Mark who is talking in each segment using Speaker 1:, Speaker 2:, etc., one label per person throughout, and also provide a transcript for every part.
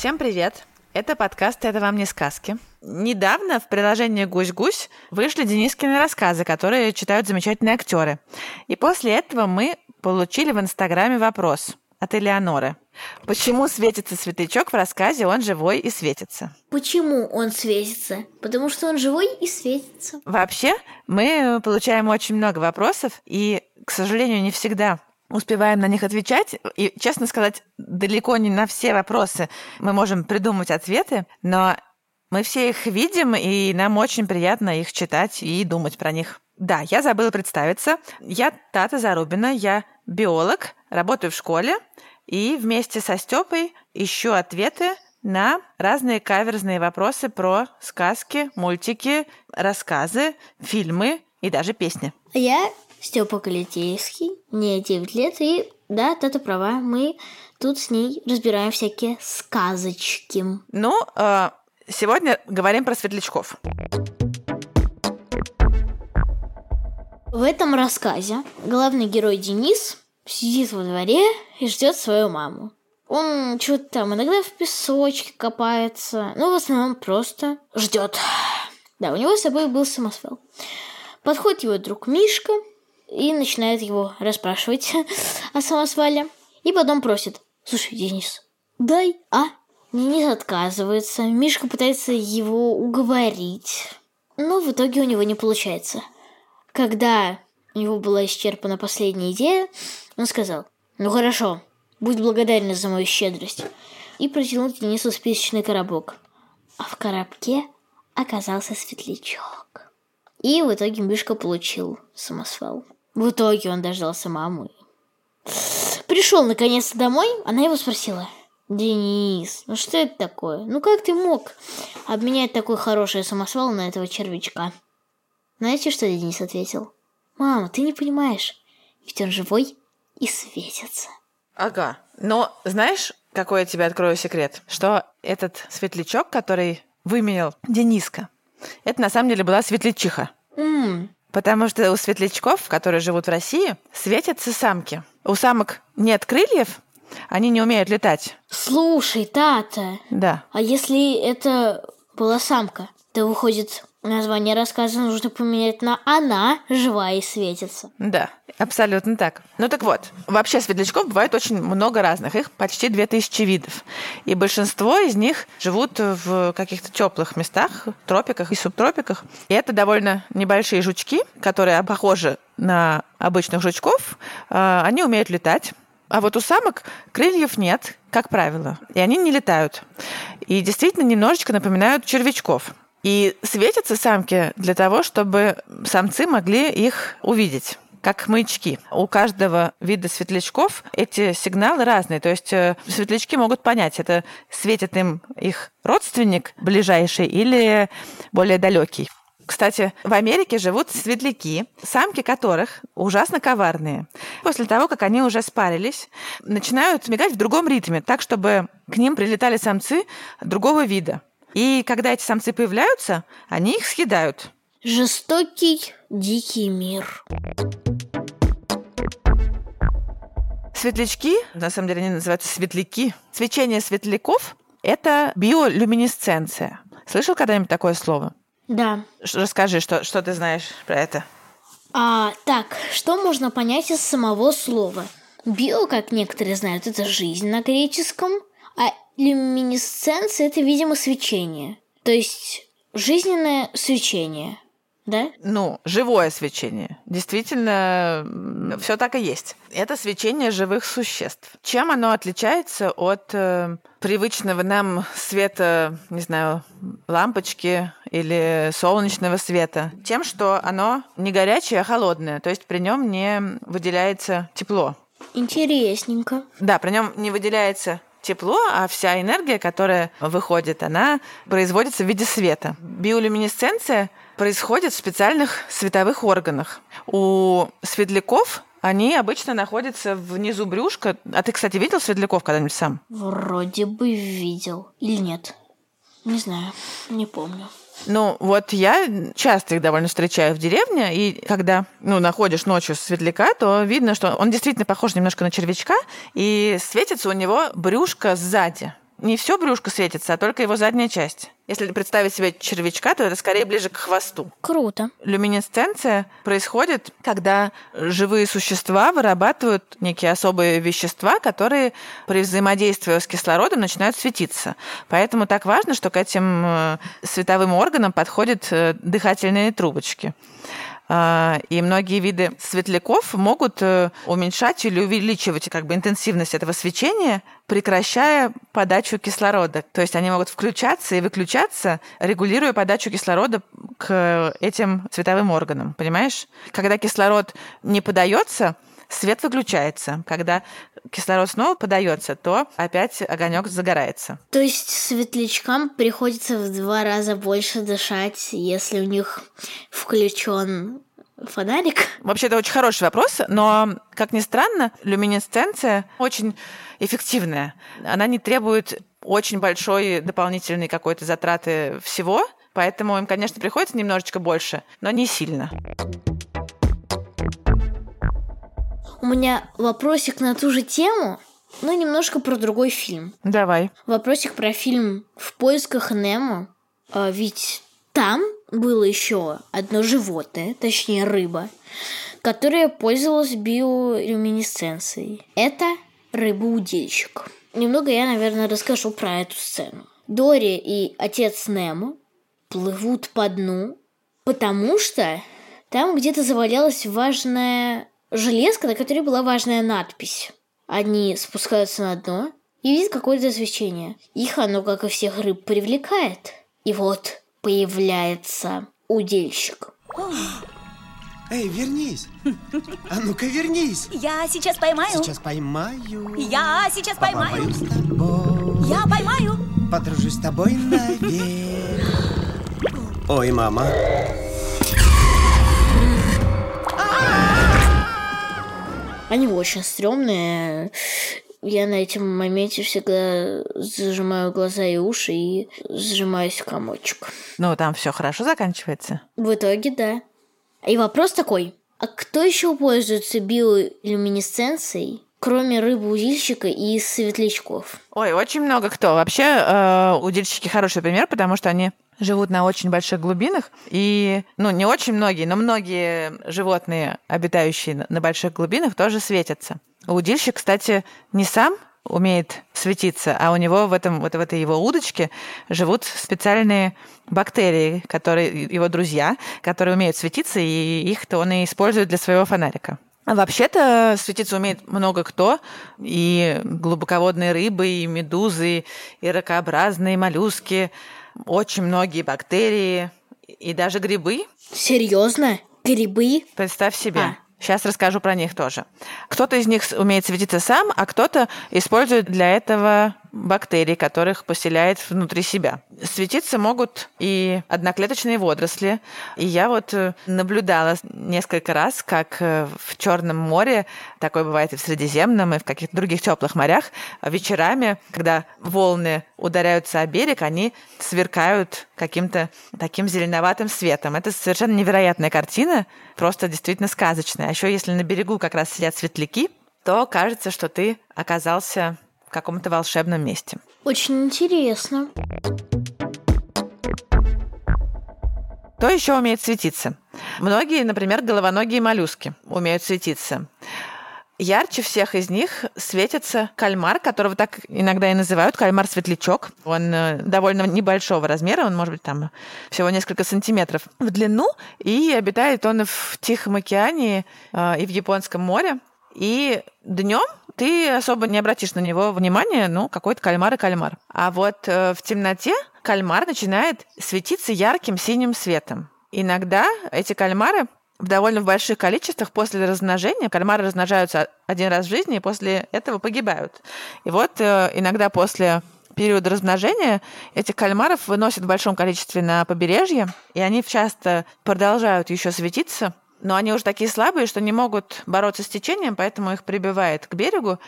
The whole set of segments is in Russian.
Speaker 1: Всем привет! Это подкаст «Это вам не сказки». Недавно в приложении «Гусь-гусь» вышли Денискины рассказы, которые читают замечательные актеры. И после этого мы получили в Инстаграме вопрос от Элеоноры. Почему светится светлячок в рассказе «Он живой и светится»?
Speaker 2: Почему он светится? Потому что он живой и светится.
Speaker 1: Вообще, мы получаем очень много вопросов, и, к сожалению, не всегда успеваем на них отвечать. И, честно сказать, далеко не на все вопросы мы можем придумать ответы, но мы все их видим, и нам очень приятно их читать и думать про них. Да, я забыла представиться. Я Тата Зарубина, я биолог, работаю в школе, и вместе со Степой ищу ответы на разные каверзные вопросы про сказки, мультики, рассказы, фильмы и даже песни.
Speaker 2: Я Степа Калитеевский, мне 9 лет, и да, Тата права, мы тут с ней разбираем всякие сказочки.
Speaker 1: Ну, э, сегодня говорим про светлячков.
Speaker 2: В этом рассказе главный герой Денис сидит во дворе и ждет свою маму. Он что-то там иногда в песочке копается, но в основном просто ждет. Да, у него с собой был самосвал. Подходит его друг Мишка и начинает его расспрашивать о самосвале. И потом просит, слушай, Денис, дай, а? Денис отказывается, Мишка пытается его уговорить, но в итоге у него не получается. Когда у него была исчерпана последняя идея, он сказал, ну хорошо, будь благодарен за мою щедрость. И протянул Денису спичечный коробок. А в коробке оказался светлячок. И в итоге Мишка получил самосвал. В итоге он дождался мамы. Пришел наконец-то домой, она его спросила. Денис, ну что это такое? Ну как ты мог обменять такой хороший самосвал на этого червячка? Знаете, что Денис ответил? Мама, ты не понимаешь, ведь он живой и светится.
Speaker 1: Ага. Но знаешь, какой я тебе открою секрет? Что этот светлячок, который выменял Дениска, это на самом деле была светлячиха.
Speaker 2: М,
Speaker 1: Потому что у светлячков, которые живут в России, светятся самки. У самок нет крыльев, они не умеют летать.
Speaker 2: Слушай, Тата,
Speaker 1: Да.
Speaker 2: а если это была самка, то выходит название рассказа нужно поменять на «Она живая и светится».
Speaker 1: Да, абсолютно так. Ну так вот, вообще светлячков бывает очень много разных, их почти 2000 видов. И большинство из них живут в каких-то теплых местах, тропиках и субтропиках. И это довольно небольшие жучки, которые похожи на обычных жучков. А, Они умеют летать. А вот у самок крыльев нет, как правило, и они не летают. И действительно немножечко напоминают червячков. И светятся самки для того, чтобы самцы могли их увидеть как маячки. У каждого вида светлячков эти сигналы разные. То есть э, светлячки могут понять, это светит им их родственник ближайший или более далекий. Кстати, в Америке живут светляки, самки которых ужасно коварные. После того, как они уже спарились, начинают мигать в другом ритме, так, чтобы к ним прилетали самцы другого вида. И когда эти самцы появляются, они их съедают.
Speaker 2: Жестокий, дикий мир.
Speaker 1: Светлячки, на самом деле они называются светляки. Свечение светляков – это биолюминесценция. Слышал когда-нибудь такое слово?
Speaker 2: Да.
Speaker 1: Расскажи, что, что ты знаешь про это.
Speaker 2: А, так, что можно понять из самого слова? Био, как некоторые знают, это жизнь на греческом, люминесценция – это, видимо, свечение. То есть жизненное свечение, да?
Speaker 1: Ну, живое свечение. Действительно, все так и есть. Это свечение живых существ. Чем оно отличается от э, привычного нам света, не знаю, лампочки или солнечного света? Тем, что оно не горячее, а холодное. То есть при нем не выделяется тепло.
Speaker 2: Интересненько.
Speaker 1: Да, при нем не выделяется тепло, а вся энергия, которая выходит, она производится в виде света. Биолюминесценция происходит в специальных световых органах. У светляков они обычно находятся внизу брюшка. А ты, кстати, видел светляков когда-нибудь сам?
Speaker 2: Вроде бы видел. Или нет? Не знаю, не помню.
Speaker 1: Ну, вот я часто их довольно встречаю в деревне, и когда, ну, находишь ночью светляка, то видно, что он действительно похож немножко на червячка, и светится у него брюшко сзади не все брюшко светится, а только его задняя часть. Если представить себе червячка, то это скорее ближе к хвосту.
Speaker 2: Круто.
Speaker 1: Люминесценция происходит, когда живые существа вырабатывают некие особые вещества, которые при взаимодействии с кислородом начинают светиться. Поэтому так важно, что к этим э, световым органам подходят э, дыхательные трубочки. А, и многие виды светляков могут э, уменьшать или увеличивать как бы, интенсивность этого свечения, прекращая подачу кислорода. То есть они могут включаться и выключаться, регулируя подачу кислорода к этим световым органам. Понимаешь? Когда кислород не подается, свет выключается. Когда кислород снова подается, то опять огонек загорается.
Speaker 2: То есть светлячкам приходится в два раза больше дышать, если у них включен фонарик?
Speaker 1: Вообще, это очень хороший вопрос, но, как ни странно, люминесценция очень эффективная. Она не требует очень большой дополнительной какой-то затраты всего, поэтому им, конечно, приходится немножечко больше, но не сильно.
Speaker 2: У меня вопросик на ту же тему, но немножко про другой фильм.
Speaker 1: Давай.
Speaker 2: Вопросик про фильм «В поисках Немо». А, ведь там было еще одно животное, точнее рыба, которая пользовалась биолюминесценцией. Это рыба-удильщик. Немного я, наверное, расскажу про эту сцену. Дори и отец Немо плывут по дну, потому что там где-то завалялась важная железка, на которой была важная надпись. Они спускаются на дно и видят какое-то свечение. Их оно, как и всех рыб, привлекает. И вот появляется удильщик.
Speaker 3: Эй, вернись! А ну-ка, вернись!
Speaker 4: Я сейчас поймаю.
Speaker 3: Сейчас поймаю.
Speaker 4: Я сейчас поймаю.
Speaker 3: С тобой.
Speaker 4: Я поймаю.
Speaker 3: Подружусь с тобой навек. Ой, мама.
Speaker 2: Они очень стрёмные. Я на этом моменте всегда зажимаю глаза и уши и сжимаюсь в комочек.
Speaker 1: Ну, там все хорошо заканчивается.
Speaker 2: В итоге, да. И вопрос такой. А кто еще пользуется биолюминесценцией, кроме рыбы-удильщика и светлячков?
Speaker 1: Ой, очень много кто. Вообще, э, удильщики хороший пример, потому что они живут на очень больших глубинах. И, ну, не очень многие, но многие животные, обитающие на- больших глубинах, тоже светятся. Удильщик, кстати, не сам умеет светиться, а у него в, этом, вот в этой его удочке живут специальные бактерии, которые его друзья, которые умеют светиться, и их-то он и использует для своего фонарика. А Вообще-то светиться умеет много кто, и глубоководные рыбы, и медузы, и ракообразные моллюски, очень многие бактерии, и даже грибы.
Speaker 2: Серьезно? Грибы?
Speaker 1: Представь себе.
Speaker 2: А.
Speaker 1: Сейчас расскажу про них тоже. Кто-то из них умеет светиться сам, а кто-то использует для этого бактерий, которых поселяет внутри себя. Светиться могут и одноклеточные водоросли. И я вот э, наблюдала несколько раз, как э, в Черном море, такое бывает и в Средиземном, и в каких-то других теплых морях, вечерами, когда волны ударяются о берег, они сверкают каким-то таким зеленоватым светом. Это совершенно невероятная картина, просто действительно сказочная. А еще если на берегу как раз сидят светляки, то кажется, что ты оказался в каком-то волшебном месте.
Speaker 2: Очень интересно.
Speaker 1: Кто еще умеет светиться? Многие, например, головоногие моллюски умеют светиться. Ярче всех из них светится кальмар, которого так иногда и называют кальмар-светлячок. Он э, довольно небольшого размера, он может быть там всего несколько сантиметров в длину, и обитает он в Тихом океане э, и в Японском море. И днем ты особо не обратишь на него внимания, ну, какой-то кальмар и кальмар. А вот э, в темноте кальмар начинает светиться ярким синим светом. Иногда эти кальмары в довольно больших количествах после размножения. Кальмары размножаются один раз в жизни и после этого погибают. И вот э, иногда после периода размножения этих кальмаров выносят в большом количестве на побережье, и они часто продолжают еще светиться, но они уже такие слабые, что не могут бороться с течением, поэтому их прибивает к берегу.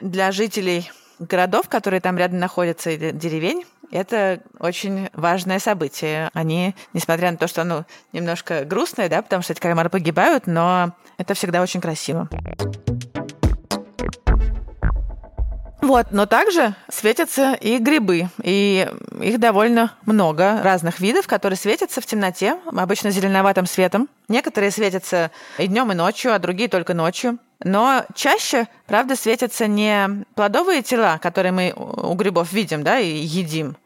Speaker 1: Для жителей городов, которые там рядом находятся, или деревень, это очень важное событие. Они, несмотря на то, что оно немножко грустное, да, потому что эти кальмары погибают, но это всегда очень красиво. Вот, но также светятся и грибы, и их довольно много разных видов, которые светятся в темноте, обычно зеленоватым светом. Некоторые светятся и днем, и ночью, а другие только ночью. Но чаще, правда, светятся не плодовые тела, которые мы у грибов видим, да, и едим,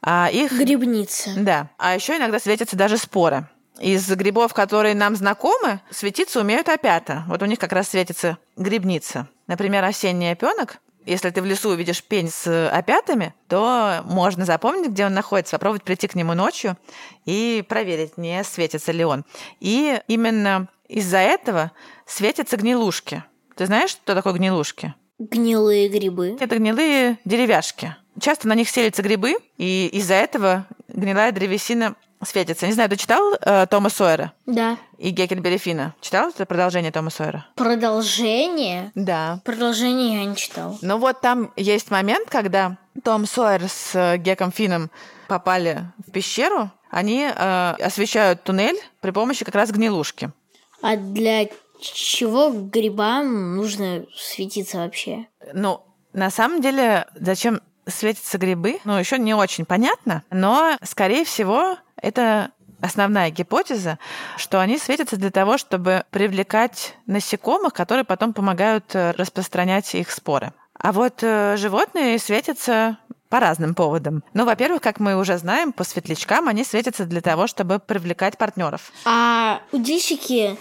Speaker 1: а их...
Speaker 2: Грибница.
Speaker 1: Да. А еще иногда светятся даже споры. Из грибов, которые нам знакомы, светиться умеют опята. Вот у них как раз светится грибница. Например, осенний опенок если ты в лесу увидишь пень с опятами, то можно запомнить, где он находится, попробовать прийти к нему ночью и проверить, не светится ли он. И именно из-за этого светятся гнилушки. Ты знаешь, что такое гнилушки?
Speaker 2: Гнилые грибы.
Speaker 1: Это гнилые деревяшки. Часто на них селятся грибы, и из-за этого гнилая древесина светится. Не знаю, ты читал э, Тома Сойера
Speaker 2: Да.
Speaker 1: и Геккельбери Финна? Читал это продолжение Тома Сойера?
Speaker 2: Продолжение?
Speaker 1: Да.
Speaker 2: Продолжение я не читал.
Speaker 1: Ну вот там есть момент, когда Том Сойер с э, Геком Финном попали в пещеру, они э, освещают туннель при помощи как раз гнилушки.
Speaker 2: А для чего грибам нужно светиться вообще?
Speaker 1: Ну, на самом деле, зачем светятся грибы, ну, еще не очень понятно, но, скорее всего, это основная гипотеза, что они светятся для того, чтобы привлекать насекомых, которые потом помогают э, распространять их споры. А вот э, животные светятся по разным поводам. Ну, во-первых, как мы уже знаем, по светлячкам они светятся для того, чтобы привлекать партнеров.
Speaker 2: А удильщики,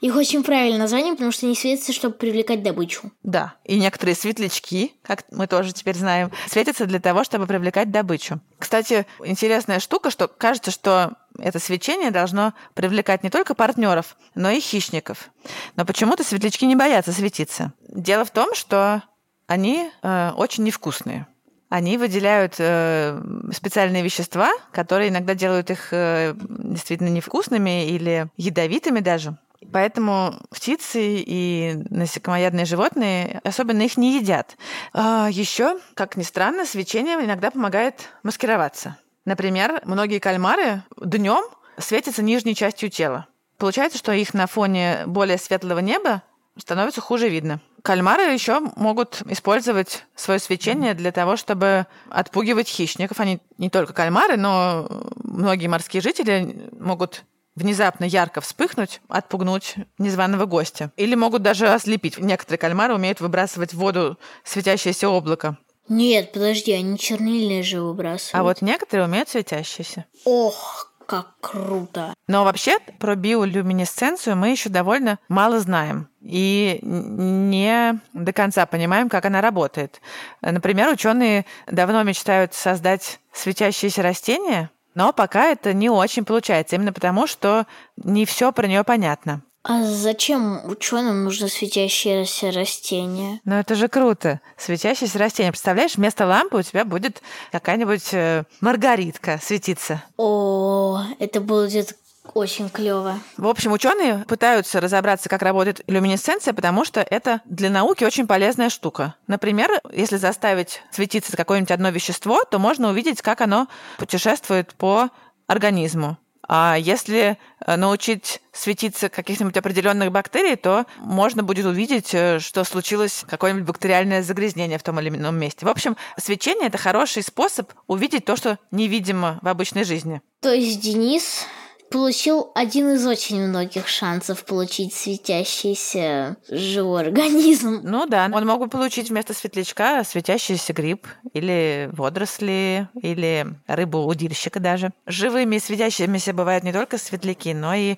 Speaker 2: их очень правильное название, потому что они светятся, чтобы привлекать добычу.
Speaker 1: Да. И некоторые светлячки, как мы тоже теперь знаем, светятся для того, чтобы привлекать добычу. Кстати, интересная штука, что кажется, что это свечение должно привлекать не только партнеров, но и хищников. Но почему-то светлячки не боятся светиться. Дело в том, что они э, очень невкусные. Они выделяют э, специальные вещества, которые иногда делают их э, действительно невкусными или ядовитыми даже. Поэтому птицы и насекомоядные животные особенно их не едят. А еще, как ни странно, свечение иногда помогает маскироваться. Например, многие кальмары днем светятся нижней частью тела. Получается, что их на фоне более светлого неба становится хуже видно. Кальмары еще могут использовать свое свечение для того, чтобы отпугивать хищников. Они не только кальмары, но многие морские жители могут внезапно ярко вспыхнуть, отпугнуть незваного гостя. Или могут даже ослепить. Некоторые кальмары умеют выбрасывать в воду светящееся облако.
Speaker 2: Нет, подожди, они чернильные же выбрасывают.
Speaker 1: А вот некоторые умеют светящиеся.
Speaker 2: Ох, как круто.
Speaker 1: Но вообще про биолюминесценцию мы еще довольно мало знаем и не до конца понимаем, как она работает. Например, ученые давно мечтают создать светящиеся растения, но пока это не очень получается, именно потому, что не все про нее понятно.
Speaker 2: А зачем ученым нужно светящееся растение?
Speaker 1: Ну это же круто. Светящееся растение. Представляешь, вместо лампы у тебя будет какая-нибудь э, маргаритка светиться.
Speaker 2: О, это будет очень клево.
Speaker 1: В общем, ученые пытаются разобраться, как работает люминесценция, потому что это для науки очень полезная штука. Например, если заставить светиться какое-нибудь одно вещество, то можно увидеть, как оно путешествует по организму. А если э, научить светиться каких-нибудь определенных бактерий, то можно будет увидеть, э, что случилось какое-нибудь бактериальное загрязнение в том или ином месте. В общем, свечение – это хороший способ увидеть то, что невидимо в обычной жизни.
Speaker 2: То есть Денис получил один из очень многих шансов получить светящийся живой организм.
Speaker 1: Ну да, он мог бы получить вместо светлячка светящийся гриб или водоросли, или рыбу-удильщика даже. Живыми и светящимися бывают не только светляки, но и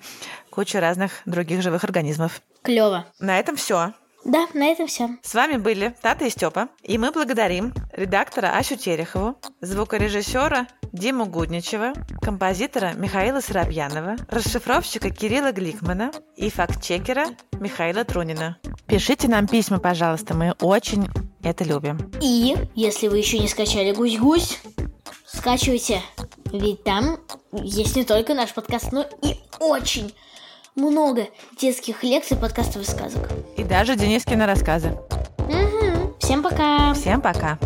Speaker 1: куча разных других живых организмов.
Speaker 2: Клево.
Speaker 1: На этом все.
Speaker 2: Да, на этом все.
Speaker 1: С вами были Тата и Степа, и мы благодарим редактора Асю Терехову, звукорежиссера Диму Гудничева, композитора Михаила Соробьянова, расшифровщика Кирилла Гликмана и фактчекера Михаила Трунина. Пишите нам письма, пожалуйста, мы очень это любим.
Speaker 2: И, если вы еще не скачали «Гусь-гусь», скачивайте. Ведь там есть не только наш подкаст, но и очень много детских лекций, подкастов и сказок.
Speaker 1: И даже Денискины рассказы.
Speaker 2: Мгм. Всем пока!
Speaker 1: Всем пока!